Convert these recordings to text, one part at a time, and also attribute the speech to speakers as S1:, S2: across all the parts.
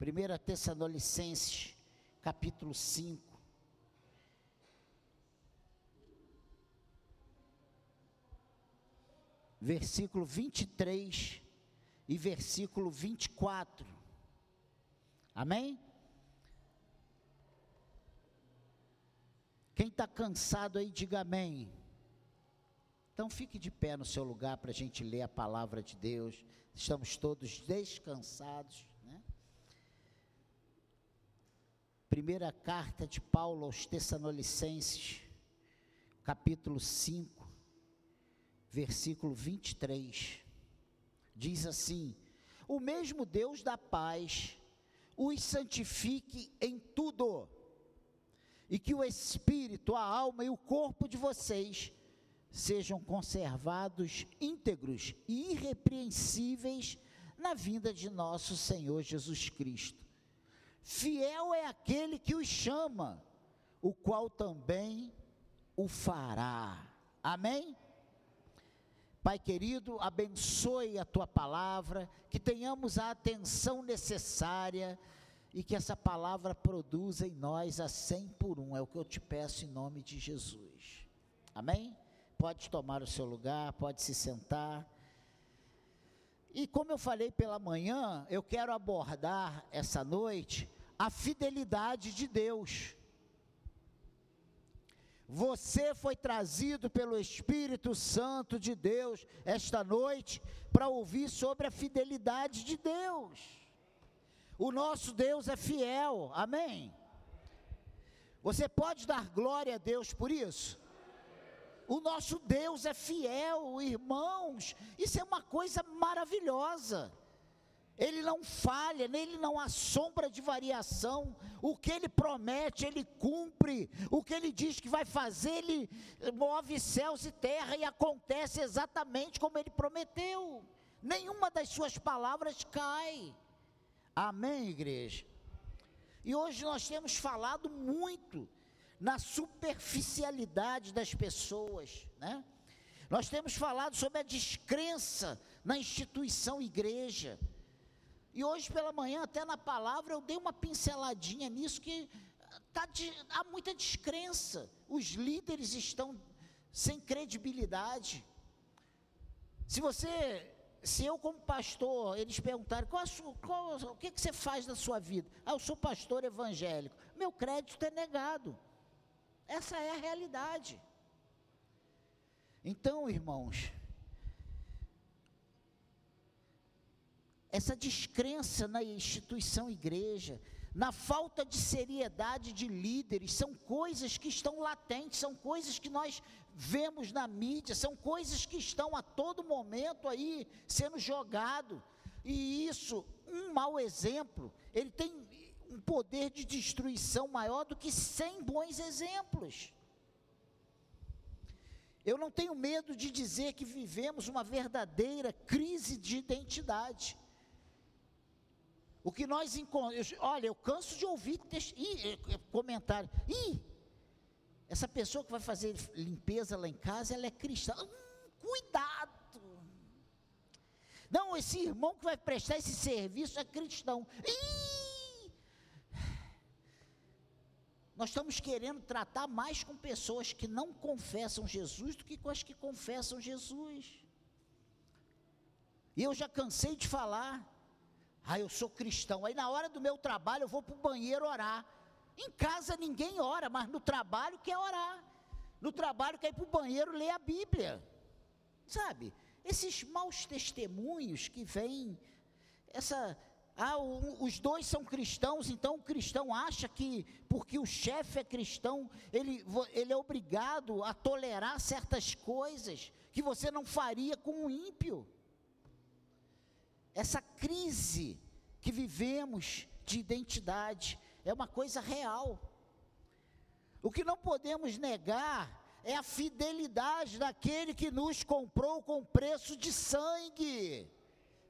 S1: 1 Tessalonicenses, capítulo 5. Versículo 23 e versículo 24. Amém? Quem está cansado aí, diga amém. Então fique de pé no seu lugar para a gente ler a palavra de Deus. Estamos todos descansados. Né? Primeira carta de Paulo aos Tessalonicenses, capítulo 5, versículo 23. Diz assim: O mesmo Deus da paz os santifique em tudo, e que o espírito, a alma e o corpo de vocês sejam conservados íntegros e irrepreensíveis na vinda de nosso Senhor Jesus Cristo. Fiel é aquele que os chama, o qual também o fará. Amém? Pai querido, abençoe a tua palavra, que tenhamos a atenção necessária e que essa palavra produza em nós a cem por um. É o que eu te peço em nome de Jesus. Amém? Pode tomar o seu lugar, pode se sentar. E como eu falei pela manhã, eu quero abordar essa noite a fidelidade de Deus. Você foi trazido pelo Espírito Santo de Deus esta noite para ouvir sobre a fidelidade de Deus. O nosso Deus é fiel, amém? Você pode dar glória a Deus por isso? O nosso Deus é fiel, irmãos. Isso é uma coisa maravilhosa. Ele não falha, nele não há sombra de variação. O que ele promete, ele cumpre. O que ele diz que vai fazer, ele move céus e terra e acontece exatamente como ele prometeu. Nenhuma das suas palavras cai. Amém, igreja? E hoje nós temos falado muito na superficialidade das pessoas, né? Nós temos falado sobre a descrença na instituição igreja. E hoje pela manhã, até na palavra, eu dei uma pinceladinha nisso que tá de, há muita descrença. Os líderes estão sem credibilidade. Se você, se eu como pastor, eles perguntarem qual, qual, o que, que você faz na sua vida? Ah, eu sou pastor evangélico. Meu crédito é negado. Essa é a realidade. Então, irmãos, essa descrença na instituição igreja, na falta de seriedade de líderes, são coisas que estão latentes, são coisas que nós vemos na mídia, são coisas que estão a todo momento aí sendo jogado. E isso, um mau exemplo, ele tem um poder de destruição maior do que cem bons exemplos. Eu não tenho medo de dizer que vivemos uma verdadeira crise de identidade. O que nós encontramos, olha, eu canso de ouvir ih, comentário. Ih, essa pessoa que vai fazer limpeza lá em casa, ela é cristã. Hum, cuidado. Não, esse irmão que vai prestar esse serviço é cristão. Ih, Nós estamos querendo tratar mais com pessoas que não confessam Jesus do que com as que confessam Jesus. E eu já cansei de falar. Ah, eu sou cristão. Aí na hora do meu trabalho eu vou para o banheiro orar. Em casa ninguém ora, mas no trabalho quer orar. No trabalho quer ir para o banheiro ler a Bíblia. Sabe? Esses maus testemunhos que vêm, essa ah, os dois são cristãos, então o cristão acha que, porque o chefe é cristão, ele, ele é obrigado a tolerar certas coisas que você não faria com um ímpio. Essa crise que vivemos de identidade é uma coisa real. O que não podemos negar é a fidelidade daquele que nos comprou com preço de sangue.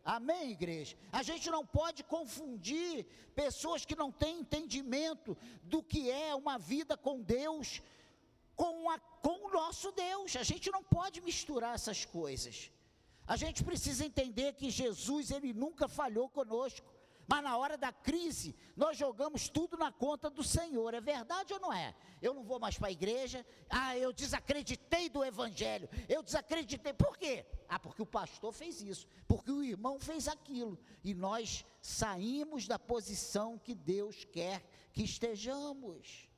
S1: Amém, igreja? A gente não pode confundir pessoas que não têm entendimento do que é uma vida com Deus com, a, com o nosso Deus. A gente não pode misturar essas coisas. A gente precisa entender que Jesus, ele nunca falhou conosco. Mas na hora da crise, nós jogamos tudo na conta do Senhor. É verdade ou não é? Eu não vou mais para a igreja. Ah, eu desacreditei do evangelho. Eu desacreditei. Por quê? Ah, porque o pastor fez isso, porque o irmão fez aquilo. E nós saímos da posição que Deus quer que estejamos.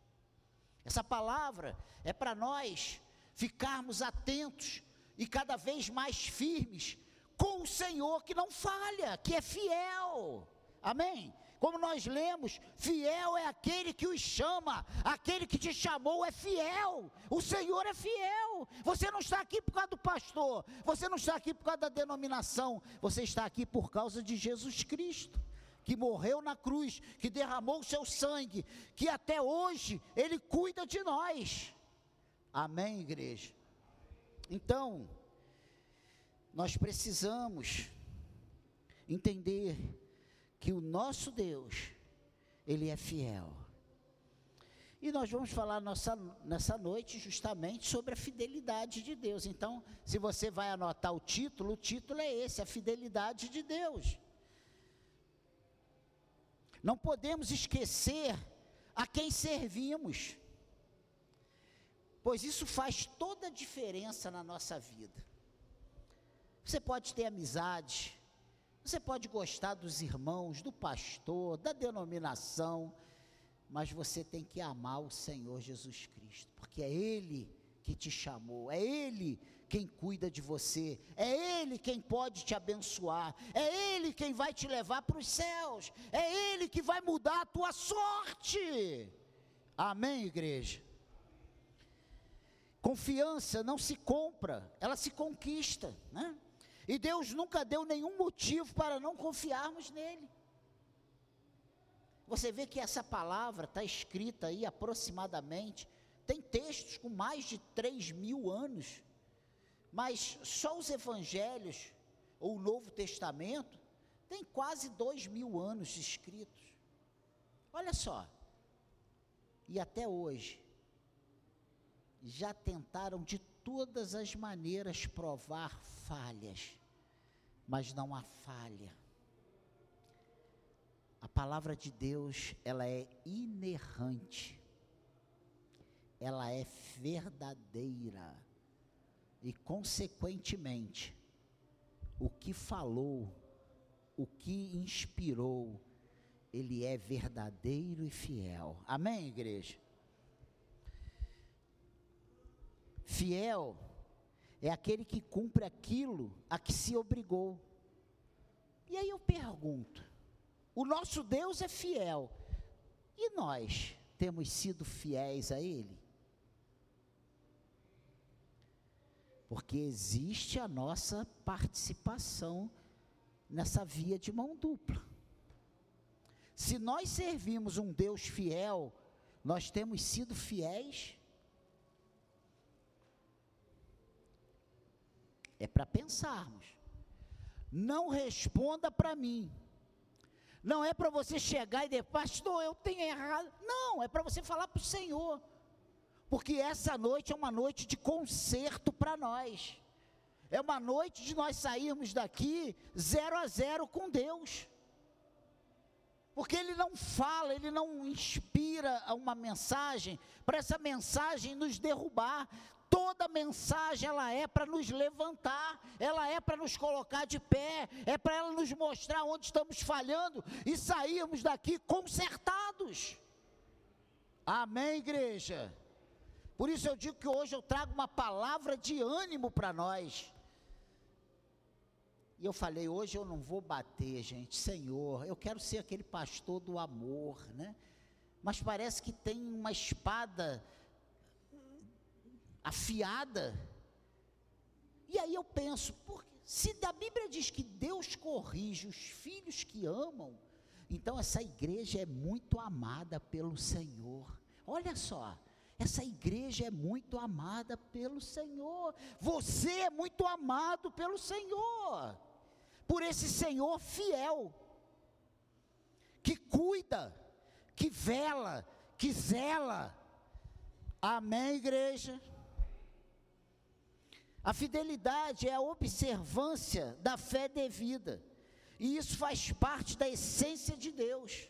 S1: Essa palavra é para nós ficarmos atentos e cada vez mais firmes com o Senhor que não falha, que é fiel. Amém? Como nós lemos, fiel é aquele que os chama, aquele que te chamou é fiel, o Senhor é fiel. Você não está aqui por causa do pastor, você não está aqui por causa da denominação, você está aqui por causa de Jesus Cristo, que morreu na cruz, que derramou o seu sangue, que até hoje Ele cuida de nós. Amém, igreja? Então, nós precisamos entender que o nosso Deus, Ele é fiel. E nós vamos falar nossa, nessa noite justamente sobre a fidelidade de Deus. Então, se você vai anotar o título, o título é esse: a fidelidade de Deus. Não podemos esquecer a quem servimos, pois isso faz toda a diferença na nossa vida. Você pode ter amizade, você pode gostar dos irmãos, do pastor, da denominação, mas você tem que amar o Senhor Jesus Cristo, porque é Ele que te chamou, é Ele quem cuida de você, é Ele quem pode te abençoar, é Ele quem vai te levar para os céus, é Ele que vai mudar a tua sorte. Amém, igreja? Confiança não se compra, ela se conquista, né? E Deus nunca deu nenhum motivo para não confiarmos nele. Você vê que essa palavra está escrita aí aproximadamente, tem textos com mais de 3 mil anos, mas só os evangelhos, ou o Novo Testamento, tem quase dois mil anos escritos. Olha só, e até hoje, já tentaram de todas as maneiras provar falhas, mas não há falha. A palavra de Deus, ela é inerrante. Ela é verdadeira. E consequentemente, o que falou, o que inspirou, ele é verdadeiro e fiel. Amém, igreja? Fiel é aquele que cumpre aquilo a que se obrigou. E aí eu pergunto: o nosso Deus é fiel, e nós temos sido fiéis a Ele? Porque existe a nossa participação nessa via de mão dupla. Se nós servimos um Deus fiel, nós temos sido fiéis É para pensarmos. Não responda para mim. Não é para você chegar e dizer, pastor, eu tenho errado. Não, é para você falar para o Senhor. Porque essa noite é uma noite de conserto para nós. É uma noite de nós sairmos daqui zero a zero com Deus. Porque Ele não fala, Ele não inspira uma mensagem, para essa mensagem nos derrubar toda mensagem ela é para nos levantar, ela é para nos colocar de pé, é para ela nos mostrar onde estamos falhando e sairmos daqui consertados. Amém, igreja. Por isso eu digo que hoje eu trago uma palavra de ânimo para nós. E eu falei, hoje eu não vou bater, gente, Senhor, eu quero ser aquele pastor do amor, né? Mas parece que tem uma espada afiada. E aí eu penso, porque se a Bíblia diz que Deus corrige os filhos que amam, então essa igreja é muito amada pelo Senhor. Olha só, essa igreja é muito amada pelo Senhor. Você é muito amado pelo Senhor. Por esse Senhor fiel, que cuida, que vela, que zela. Amém, igreja? A fidelidade é a observância da fé devida. E isso faz parte da essência de Deus.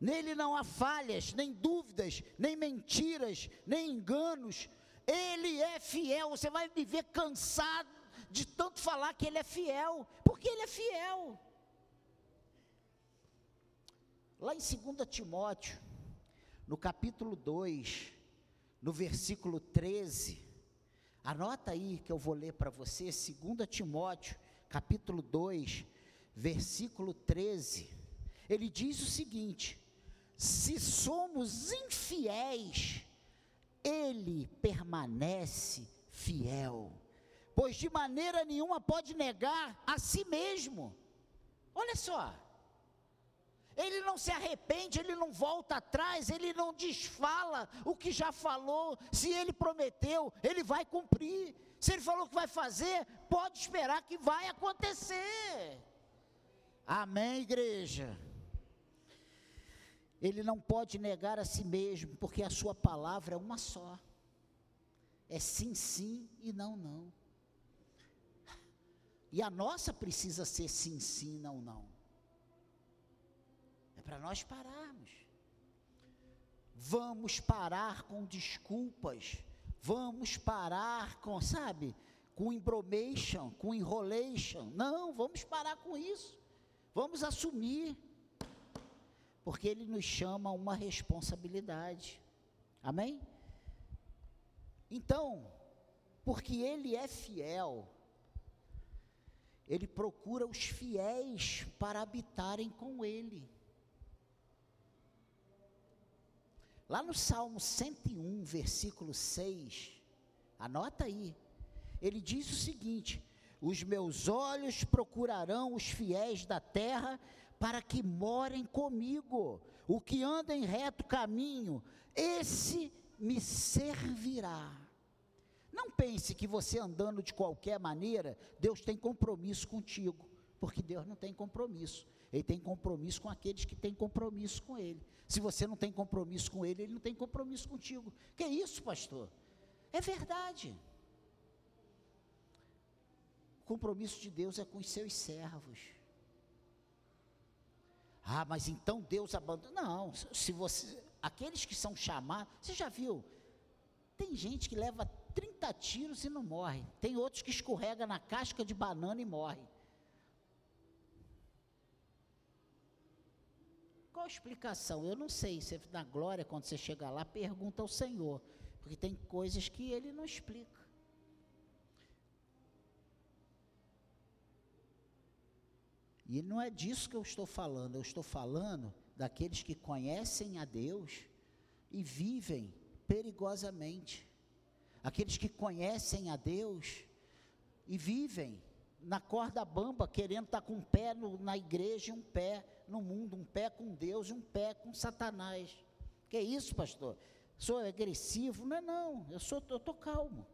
S1: Nele não há falhas, nem dúvidas, nem mentiras, nem enganos. Ele é fiel. Você vai viver cansado de tanto falar que ele é fiel, porque ele é fiel. Lá em 2 Timóteo, no capítulo 2, no versículo 13, anota aí que eu vou ler para você, 2 Timóteo, capítulo 2, versículo 13. Ele diz o seguinte: se somos infiéis, ele permanece fiel, pois de maneira nenhuma pode negar a si mesmo. Olha só, ele não se arrepende, ele não volta atrás, ele não desfala o que já falou. Se ele prometeu, ele vai cumprir. Se ele falou que vai fazer, pode esperar que vai acontecer. Amém, igreja. Ele não pode negar a si mesmo, porque a sua palavra é uma só. É sim, sim e não, não. E a nossa precisa ser sim, sim, não, não para nós pararmos. Vamos parar com desculpas, vamos parar com, sabe, com embromation, com enrolation. Não, vamos parar com isso. Vamos assumir. Porque ele nos chama a uma responsabilidade. Amém? Então, porque ele é fiel, ele procura os fiéis para habitarem com ele. Lá no Salmo 101, versículo 6, anota aí. Ele diz o seguinte: Os meus olhos procurarão os fiéis da terra para que morem comigo. O que anda em reto caminho, esse me servirá. Não pense que você andando de qualquer maneira, Deus tem compromisso contigo, porque Deus não tem compromisso. Ele tem compromisso com aqueles que têm compromisso com Ele. Se você não tem compromisso com Ele, Ele não tem compromisso contigo. Que é isso, pastor? É verdade. O compromisso de Deus é com os seus servos. Ah, mas então Deus abandona. Não, se você. Aqueles que são chamados. Você já viu? Tem gente que leva 30 tiros e não morre. Tem outros que escorrega na casca de banana e morre. Qual a explicação? Eu não sei. Você, na glória, quando você chega lá, pergunta ao Senhor. Porque tem coisas que ele não explica. E não é disso que eu estou falando. Eu estou falando daqueles que conhecem a Deus e vivem perigosamente. Aqueles que conhecem a Deus e vivem na corda bamba, querendo estar com um pé no, na igreja e um pé no mundo, um pé com Deus e um pé com Satanás. Que é isso, pastor? Sou agressivo? Não é não, eu sou, eu estou calmo.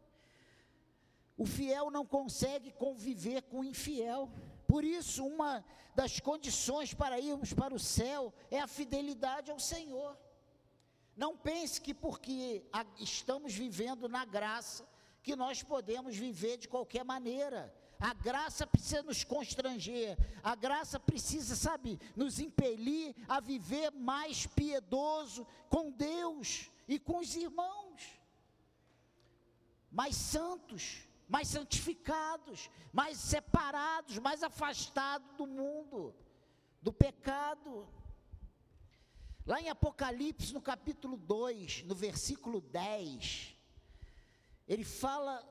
S1: O fiel não consegue conviver com o infiel. Por isso, uma das condições para irmos para o céu é a fidelidade ao Senhor. Não pense que porque estamos vivendo na graça, que nós podemos viver de qualquer maneira. A graça precisa nos constranger, a graça precisa, sabe, nos impelir a viver mais piedoso com Deus e com os irmãos, mais santos, mais santificados, mais separados, mais afastados do mundo, do pecado. Lá em Apocalipse, no capítulo 2, no versículo 10, ele fala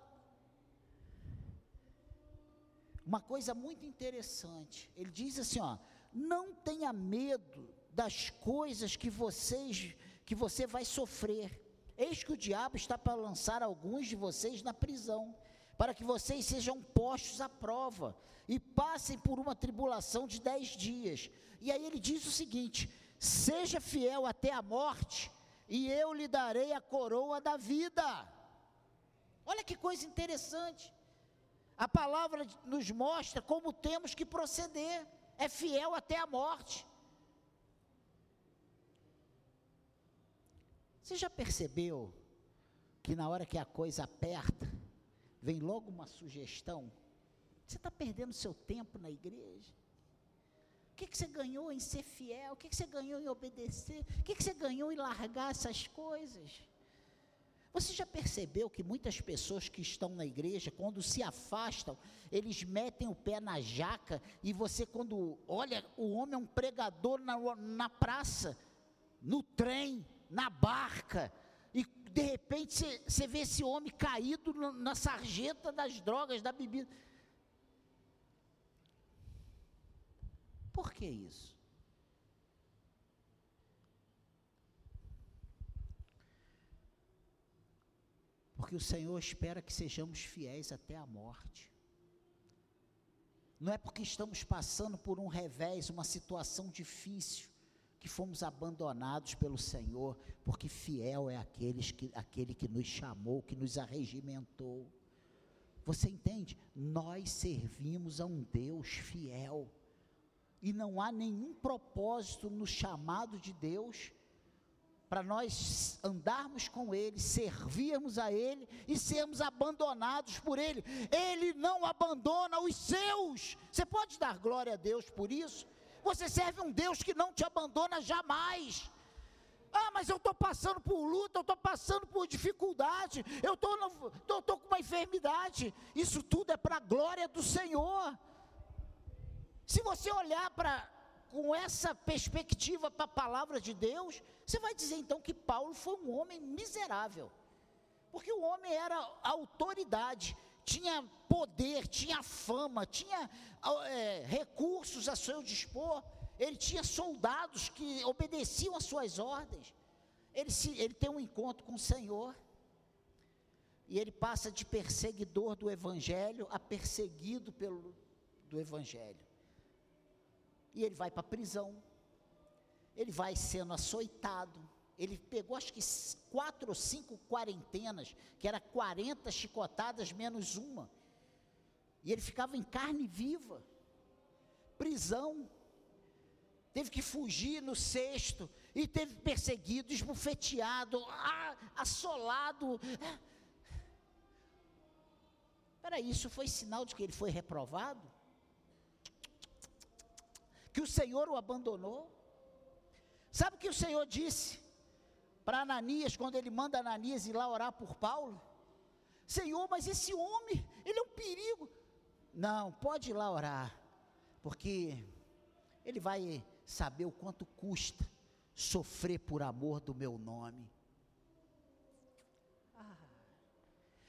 S1: uma coisa muito interessante. Ele diz assim, ó: "Não tenha medo das coisas que vocês que você vai sofrer. Eis que o diabo está para lançar alguns de vocês na prisão, para que vocês sejam postos à prova e passem por uma tribulação de dez dias. E aí ele diz o seguinte: seja fiel até a morte, e eu lhe darei a coroa da vida. Olha que coisa interessante. A palavra nos mostra como temos que proceder. É fiel até a morte. Você já percebeu que na hora que a coisa aperta, vem logo uma sugestão? Você está perdendo seu tempo na igreja? O que, que você ganhou em ser fiel? O que, que você ganhou em obedecer? O que, que você ganhou em largar essas coisas? Você já percebeu que muitas pessoas que estão na igreja, quando se afastam, eles metem o pé na jaca e você, quando olha, o homem é um pregador na, na praça, no trem, na barca, e de repente você vê esse homem caído na sarjeta das drogas, da bebida. Por que isso? Porque o Senhor espera que sejamos fiéis até a morte. Não é porque estamos passando por um revés, uma situação difícil, que fomos abandonados pelo Senhor, porque fiel é aqueles que, aquele que nos chamou, que nos arregimentou. Você entende? Nós servimos a um Deus fiel. E não há nenhum propósito no chamado de Deus para nós andarmos com Ele, servirmos a Ele e sermos abandonados por Ele. Ele não abandona os seus. Você pode dar glória a Deus por isso? Você serve um Deus que não te abandona jamais. Ah, mas eu estou passando por luta, eu estou passando por dificuldade, eu estou com uma enfermidade. Isso tudo é para a glória do Senhor. Se você olhar para com essa perspectiva para a palavra de Deus, você vai dizer então que Paulo foi um homem miserável. Porque o homem era autoridade, tinha poder, tinha fama, tinha é, recursos a seu dispor, ele tinha soldados que obedeciam às suas ordens. Ele, se, ele tem um encontro com o Senhor, e ele passa de perseguidor do Evangelho a perseguido pelo do Evangelho e ele vai para a prisão, ele vai sendo açoitado, ele pegou acho que quatro ou cinco quarentenas, que era 40 chicotadas menos uma, e ele ficava em carne viva, prisão, teve que fugir no sexto, e teve perseguido, esbufeteado, assolado. Espera, isso foi sinal de que ele foi reprovado? Que o Senhor o abandonou. Sabe o que o Senhor disse para Ananias, quando ele manda Ananias ir lá orar por Paulo? Senhor, mas esse homem, ele é um perigo. Não, pode ir lá orar, porque ele vai saber o quanto custa sofrer por amor do meu nome.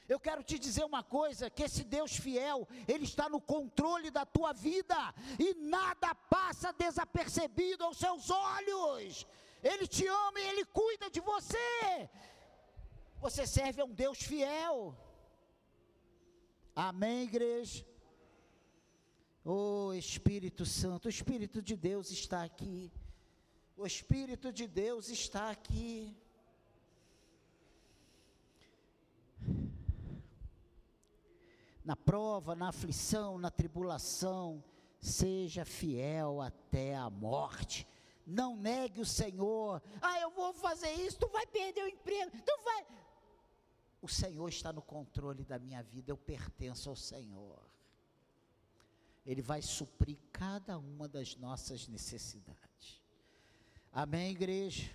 S1: Eu quero te dizer uma coisa: que esse Deus fiel, Ele está no controle da tua vida, e nada passa desapercebido aos seus olhos. Ele te ama e Ele cuida de você. Você serve a um Deus fiel. Amém, igreja? Oh Espírito Santo, o Espírito de Deus está aqui. O Espírito de Deus está aqui. Na prova, na aflição, na tribulação, seja fiel até a morte. Não negue o Senhor. Ah, eu vou fazer isso, tu vai perder o emprego, tu vai. O Senhor está no controle da minha vida, eu pertenço ao Senhor. Ele vai suprir cada uma das nossas necessidades. Amém, igreja?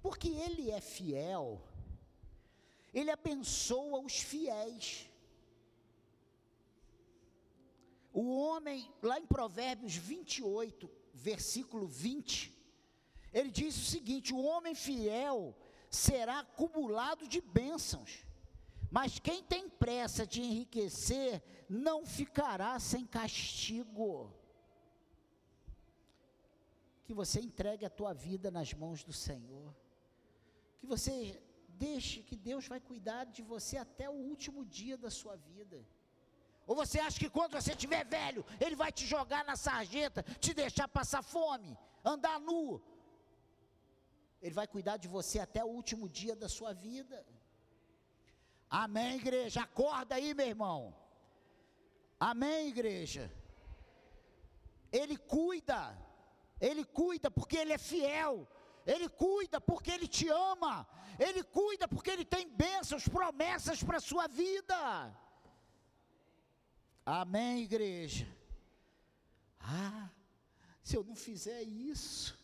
S1: Porque Ele é fiel, Ele abençoa os fiéis. O homem, lá em Provérbios 28, versículo 20, ele diz o seguinte: o homem fiel será acumulado de bênçãos, mas quem tem pressa de enriquecer não ficará sem castigo. Que você entregue a tua vida nas mãos do Senhor, que você deixe que Deus vai cuidar de você até o último dia da sua vida. Ou você acha que quando você estiver velho, ele vai te jogar na sarjeta, te deixar passar fome, andar nu? Ele vai cuidar de você até o último dia da sua vida. Amém, igreja? Acorda aí, meu irmão. Amém, igreja? Ele cuida, ele cuida porque ele é fiel, ele cuida porque ele te ama, ele cuida porque ele tem bênçãos, promessas para a sua vida. Amém, igreja? Ah, Se eu não fizer isso,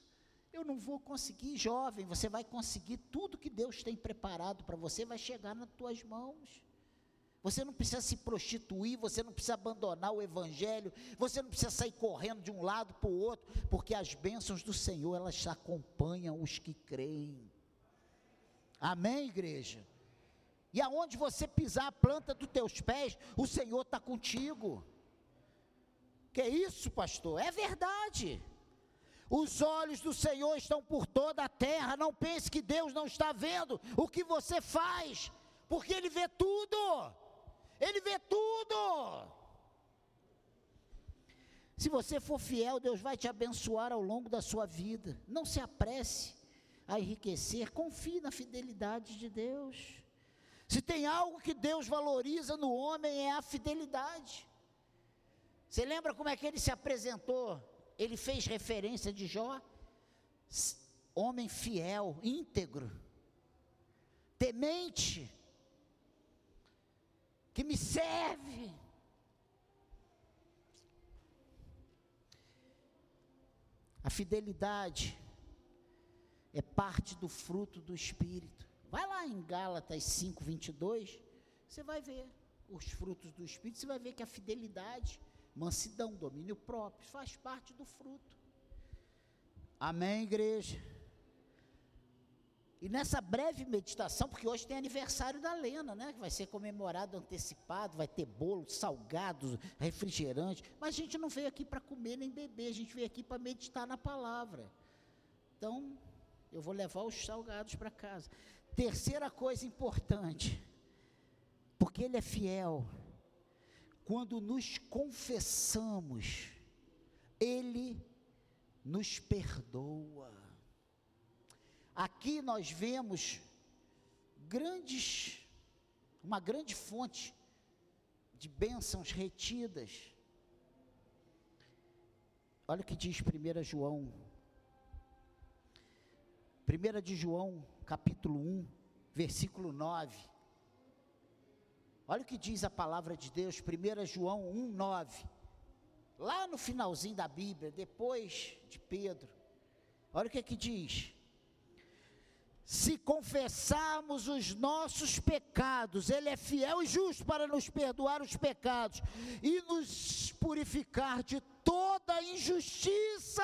S1: eu não vou conseguir, jovem, você vai conseguir tudo que Deus tem preparado para você, vai chegar nas tuas mãos. Você não precisa se prostituir, você não precisa abandonar o evangelho, você não precisa sair correndo de um lado para o outro, porque as bênçãos do Senhor, elas acompanham os que creem. Amém, igreja? E aonde você pisar a planta dos teus pés, o Senhor está contigo. Que isso, pastor? É verdade. Os olhos do Senhor estão por toda a terra. Não pense que Deus não está vendo o que você faz, porque Ele vê tudo. Ele vê tudo. Se você for fiel, Deus vai te abençoar ao longo da sua vida. Não se apresse a enriquecer, confie na fidelidade de Deus. Se tem algo que Deus valoriza no homem é a fidelidade. Você lembra como é que ele se apresentou? Ele fez referência de Jó, homem fiel, íntegro, temente, que me serve. A fidelidade é parte do fruto do Espírito. Vai lá em Gálatas 5, 22, você vai ver os frutos do Espírito, você vai ver que a fidelidade, mansidão, domínio próprio, faz parte do fruto. Amém, igreja? E nessa breve meditação, porque hoje tem aniversário da Lena, né? Que vai ser comemorado antecipado, vai ter bolo, salgados, refrigerante. Mas a gente não veio aqui para comer nem beber, a gente veio aqui para meditar na palavra. Então, eu vou levar os salgados para casa. Terceira coisa importante, porque Ele é fiel. Quando nos confessamos, Ele nos perdoa. Aqui nós vemos grandes, uma grande fonte de bênçãos retidas. Olha o que diz 1 João. 1 de João, capítulo 1, versículo 9. Olha o que diz a palavra de Deus, 1 João 1, 9. Lá no finalzinho da Bíblia, depois de Pedro. Olha o que é que diz se confessarmos os nossos pecados, Ele é fiel e justo para nos perdoar os pecados e nos purificar de toda injustiça.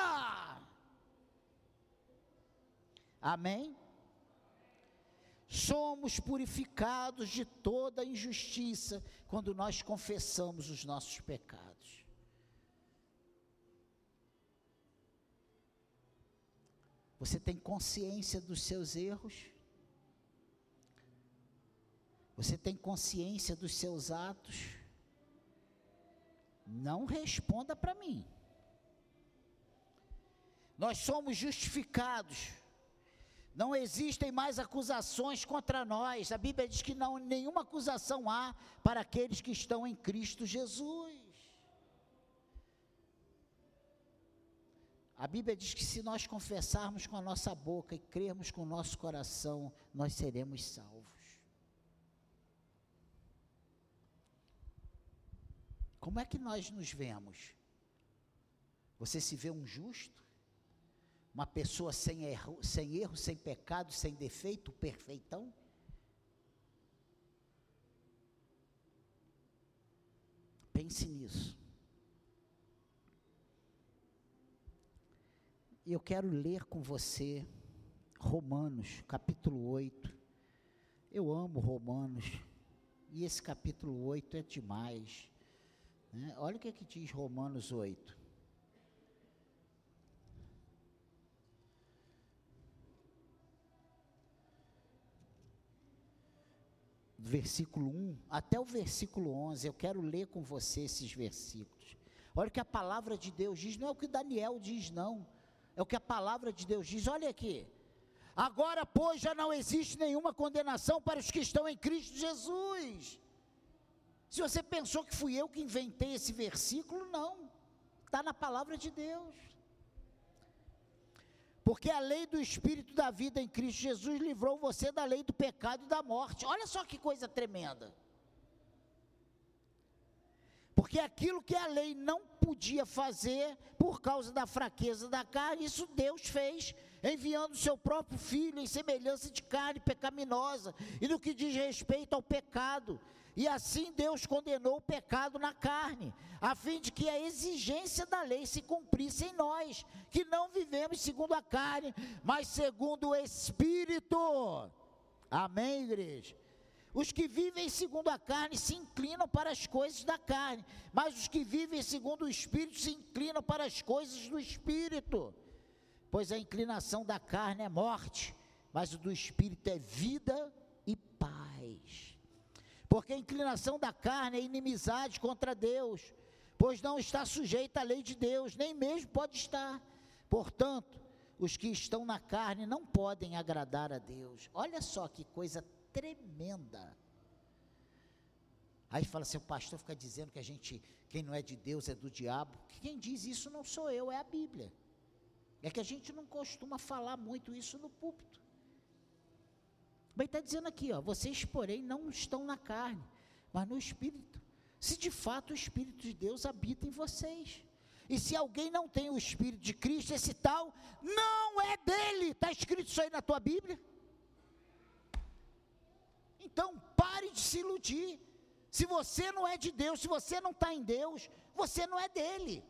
S1: Amém? Somos purificados de toda injustiça quando nós confessamos os nossos pecados. Você tem consciência dos seus erros? Você tem consciência dos seus atos? Não responda para mim. Nós somos justificados. Não existem mais acusações contra nós. A Bíblia diz que não nenhuma acusação há para aqueles que estão em Cristo Jesus. A Bíblia diz que se nós confessarmos com a nossa boca e crermos com o nosso coração, nós seremos salvos. Como é que nós nos vemos? Você se vê um justo? Uma pessoa sem erro, sem, erro, sem pecado, sem defeito, perfeitão? Pense nisso. Eu quero ler com você Romanos, capítulo 8. Eu amo Romanos, e esse capítulo 8 é demais. Né? Olha o que, é que diz Romanos 8. Versículo 1 até o versículo 11, eu quero ler com você esses versículos. Olha o que a palavra de Deus diz, não é o que Daniel diz, não é o que a palavra de Deus diz. Olha aqui. Agora, pois, já não existe nenhuma condenação para os que estão em Cristo Jesus. Se você pensou que fui eu que inventei esse versículo, não. Está na palavra de Deus. Porque a lei do Espírito da vida em Cristo Jesus livrou você da lei do pecado e da morte. Olha só que coisa tremenda. Porque aquilo que a lei não podia fazer por causa da fraqueza da carne, isso Deus fez, enviando o seu próprio filho em semelhança de carne pecaminosa, e no que diz respeito ao pecado. E assim Deus condenou o pecado na carne, a fim de que a exigência da lei se cumprisse em nós, que não vivemos segundo a carne, mas segundo o Espírito. Amém, igreja? Os que vivem segundo a carne se inclinam para as coisas da carne, mas os que vivem segundo o Espírito se inclinam para as coisas do Espírito. Pois a inclinação da carne é morte, mas o do Espírito é vida. Porque a inclinação da carne é inimizade contra Deus, pois não está sujeita à lei de Deus, nem mesmo pode estar. Portanto, os que estão na carne não podem agradar a Deus. Olha só que coisa tremenda. Aí fala assim, o pastor fica dizendo que a gente, quem não é de Deus é do diabo. Quem diz isso não sou eu, é a Bíblia. É que a gente não costuma falar muito isso no púlpito. Mas está dizendo aqui, ó, vocês, porém, não estão na carne, mas no Espírito. Se de fato o Espírito de Deus habita em vocês. E se alguém não tem o Espírito de Cristo, esse tal não é dele. Está escrito isso aí na tua Bíblia? Então, pare de se iludir. Se você não é de Deus, se você não está em Deus, você não é dele.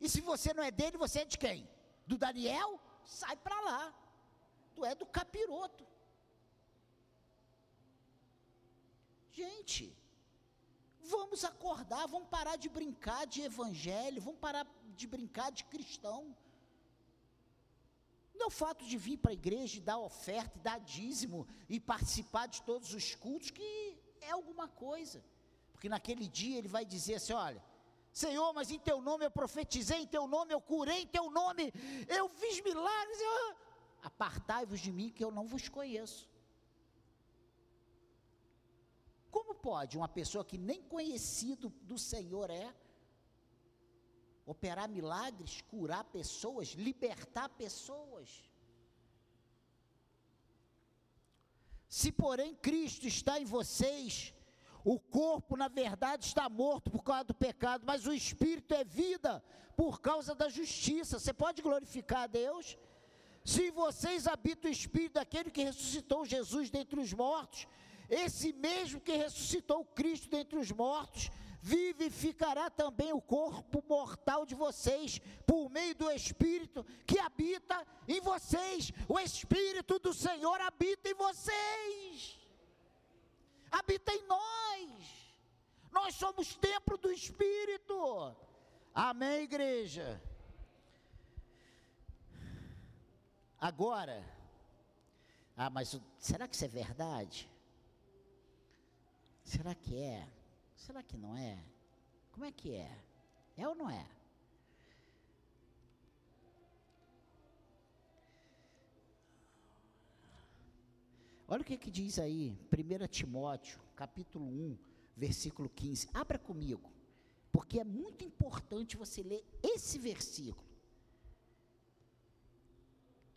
S1: E se você não é dele, você é de quem? Do Daniel? Sai para lá. Tu é do capiroto. Gente, vamos acordar, vamos parar de brincar de evangelho, vamos parar de brincar de cristão. Não é o fato de vir para a igreja e dar oferta, e dar dízimo e participar de todos os cultos que é alguma coisa. Porque naquele dia ele vai dizer assim: olha, Senhor, mas em teu nome eu profetizei, em teu nome eu curei, em teu nome eu fiz milagres. Eu... Apartai-vos de mim que eu não vos conheço. Como pode uma pessoa que nem conhecido do Senhor é, operar milagres, curar pessoas, libertar pessoas. Se, porém, Cristo está em vocês, o corpo, na verdade, está morto por causa do pecado, mas o espírito é vida por causa da justiça. Você pode glorificar a Deus? Se vocês habitam o espírito daquele que ressuscitou Jesus dentre os mortos, esse mesmo que ressuscitou Cristo dentre os mortos, vivificará também o corpo mortal de vocês, por meio do Espírito que habita em vocês. O Espírito do Senhor habita em vocês, habita em nós. Nós somos templo do Espírito. Amém, igreja? Agora, ah, mas será que isso é verdade? Será que é? Será que não é? Como é que é? É ou não é? Olha o que, que diz aí, 1 Timóteo, capítulo 1, versículo 15. Abra comigo, porque é muito importante você ler esse versículo.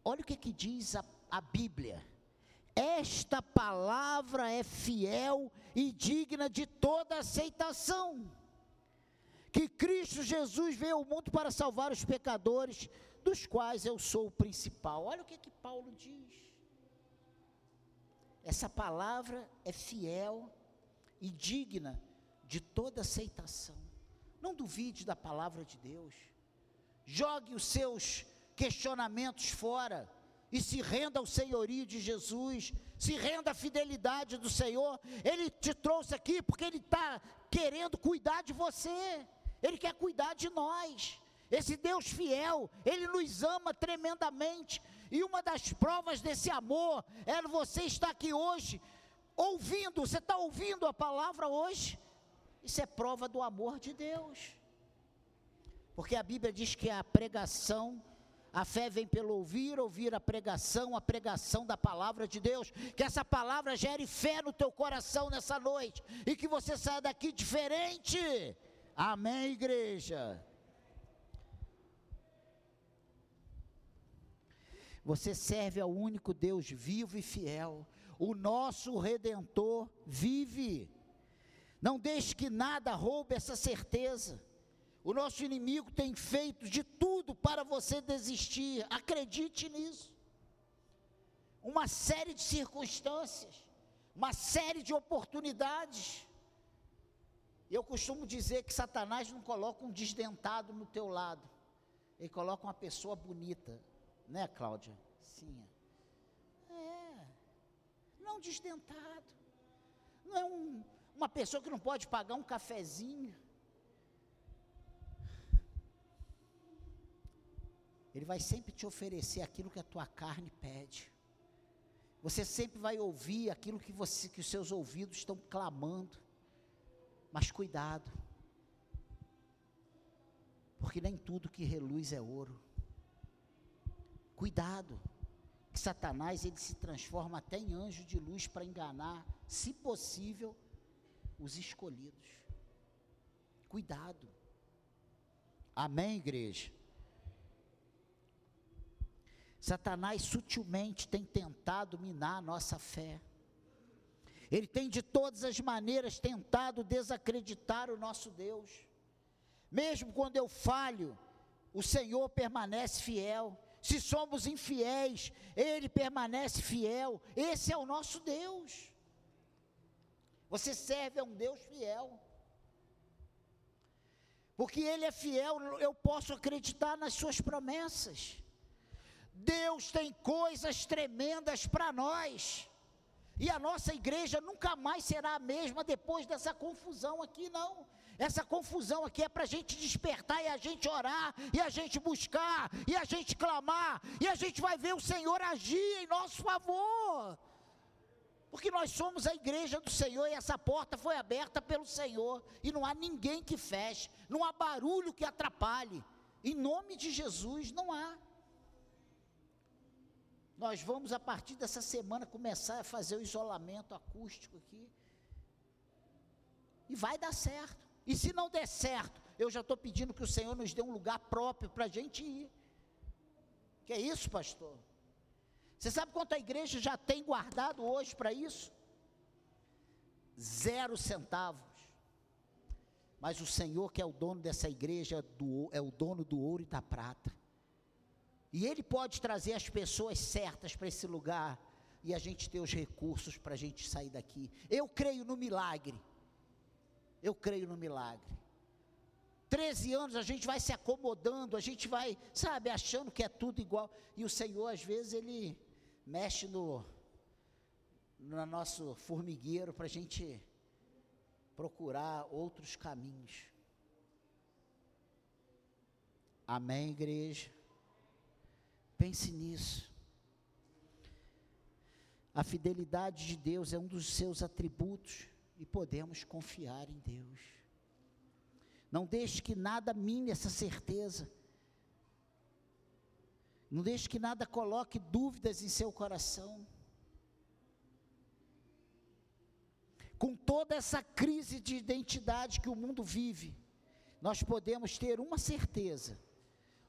S1: Olha o que, que diz a, a Bíblia. Esta palavra é fiel e digna de toda aceitação. Que Cristo Jesus veio ao mundo para salvar os pecadores, dos quais eu sou o principal. Olha o que, que Paulo diz. Essa palavra é fiel e digna de toda aceitação. Não duvide da palavra de Deus. Jogue os seus questionamentos fora e se renda ao senhorio de Jesus, se renda à fidelidade do Senhor. Ele te trouxe aqui porque Ele está querendo cuidar de você, Ele quer cuidar de nós. Esse Deus fiel, Ele nos ama tremendamente, e uma das provas desse amor é você estar aqui hoje, ouvindo, você está ouvindo a palavra hoje, isso é prova do amor de Deus, porque a Bíblia diz que a pregação a fé vem pelo ouvir, ouvir a pregação, a pregação da palavra de Deus. Que essa palavra gere fé no teu coração nessa noite e que você saia daqui diferente. Amém, igreja. Você serve ao único Deus vivo e fiel. O nosso redentor vive. Não deixe que nada roube essa certeza. O nosso inimigo tem feito de tudo para você desistir. Acredite nisso. Uma série de circunstâncias, uma série de oportunidades. Eu costumo dizer que Satanás não coloca um desdentado no teu lado. Ele coloca uma pessoa bonita, né, Cláudia? Sim. É. Não desdentado. Não é um, uma pessoa que não pode pagar um cafezinho. Ele vai sempre te oferecer aquilo que a tua carne pede. Você sempre vai ouvir aquilo que, você, que os seus ouvidos estão clamando. Mas cuidado, porque nem tudo que reluz é ouro. Cuidado, que Satanás ele se transforma até em anjo de luz para enganar, se possível, os escolhidos. Cuidado. Amém, igreja? Satanás sutilmente tem tentado minar a nossa fé. Ele tem de todas as maneiras tentado desacreditar o nosso Deus. Mesmo quando eu falho, o Senhor permanece fiel. Se somos infiéis, Ele permanece fiel. Esse é o nosso Deus. Você serve a um Deus fiel. Porque Ele é fiel, eu posso acreditar nas Suas promessas. Deus tem coisas tremendas para nós. E a nossa igreja nunca mais será a mesma depois dessa confusão aqui, não. Essa confusão aqui é para a gente despertar e a gente orar, e a gente buscar, e a gente clamar, e a gente vai ver o Senhor agir em nosso favor. Porque nós somos a igreja do Senhor e essa porta foi aberta pelo Senhor, e não há ninguém que feche, não há barulho que atrapalhe. Em nome de Jesus, não há. Nós vamos, a partir dessa semana, começar a fazer o isolamento acústico aqui. E vai dar certo. E se não der certo, eu já estou pedindo que o Senhor nos dê um lugar próprio para a gente ir. Que é isso, pastor? Você sabe quanto a igreja já tem guardado hoje para isso? Zero centavos. Mas o Senhor, que é o dono dessa igreja, é o dono do ouro e da prata. E Ele pode trazer as pessoas certas para esse lugar e a gente ter os recursos para a gente sair daqui. Eu creio no milagre. Eu creio no milagre. 13 anos a gente vai se acomodando, a gente vai, sabe, achando que é tudo igual. E o Senhor, às vezes, Ele mexe no, no nosso formigueiro para a gente procurar outros caminhos. Amém, igreja? Pense nisso. A fidelidade de Deus é um dos seus atributos e podemos confiar em Deus. Não deixe que nada mine essa certeza. Não deixe que nada coloque dúvidas em seu coração. Com toda essa crise de identidade que o mundo vive, nós podemos ter uma certeza: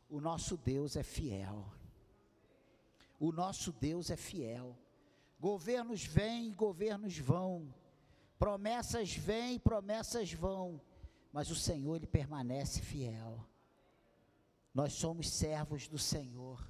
S1: o nosso Deus é fiel. O nosso Deus é fiel. Governos vêm, governos vão. Promessas vêm, promessas vão. Mas o Senhor, Ele permanece fiel. Nós somos servos do Senhor.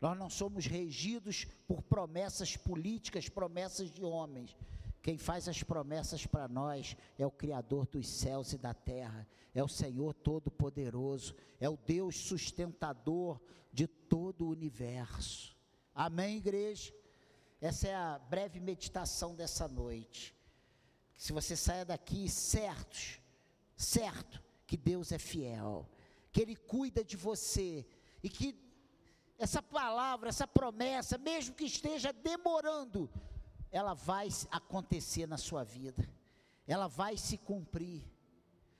S1: Nós não somos regidos por promessas políticas, promessas de homens. Quem faz as promessas para nós é o Criador dos céus e da terra, é o Senhor Todo-Poderoso, é o Deus sustentador de todo o universo. Amém, igreja? Essa é a breve meditação dessa noite. Se você saia daqui certos, certo que Deus é fiel, que Ele cuida de você e que essa palavra, essa promessa, mesmo que esteja demorando, ela vai acontecer na sua vida, ela vai se cumprir.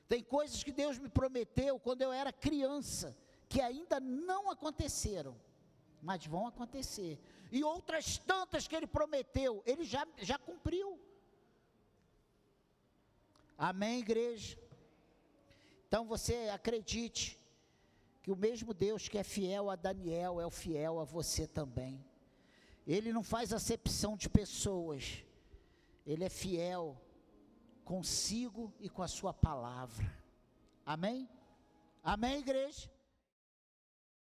S1: Tem coisas que Deus me prometeu quando eu era criança, que ainda não aconteceram mas vão acontecer. E outras tantas que ele prometeu, ele já, já cumpriu. Amém, igreja? Então você acredite que o mesmo Deus que é fiel a Daniel é o fiel a você também. Ele não faz acepção de pessoas, ele é fiel consigo e com a sua palavra. Amém? Amém, igreja?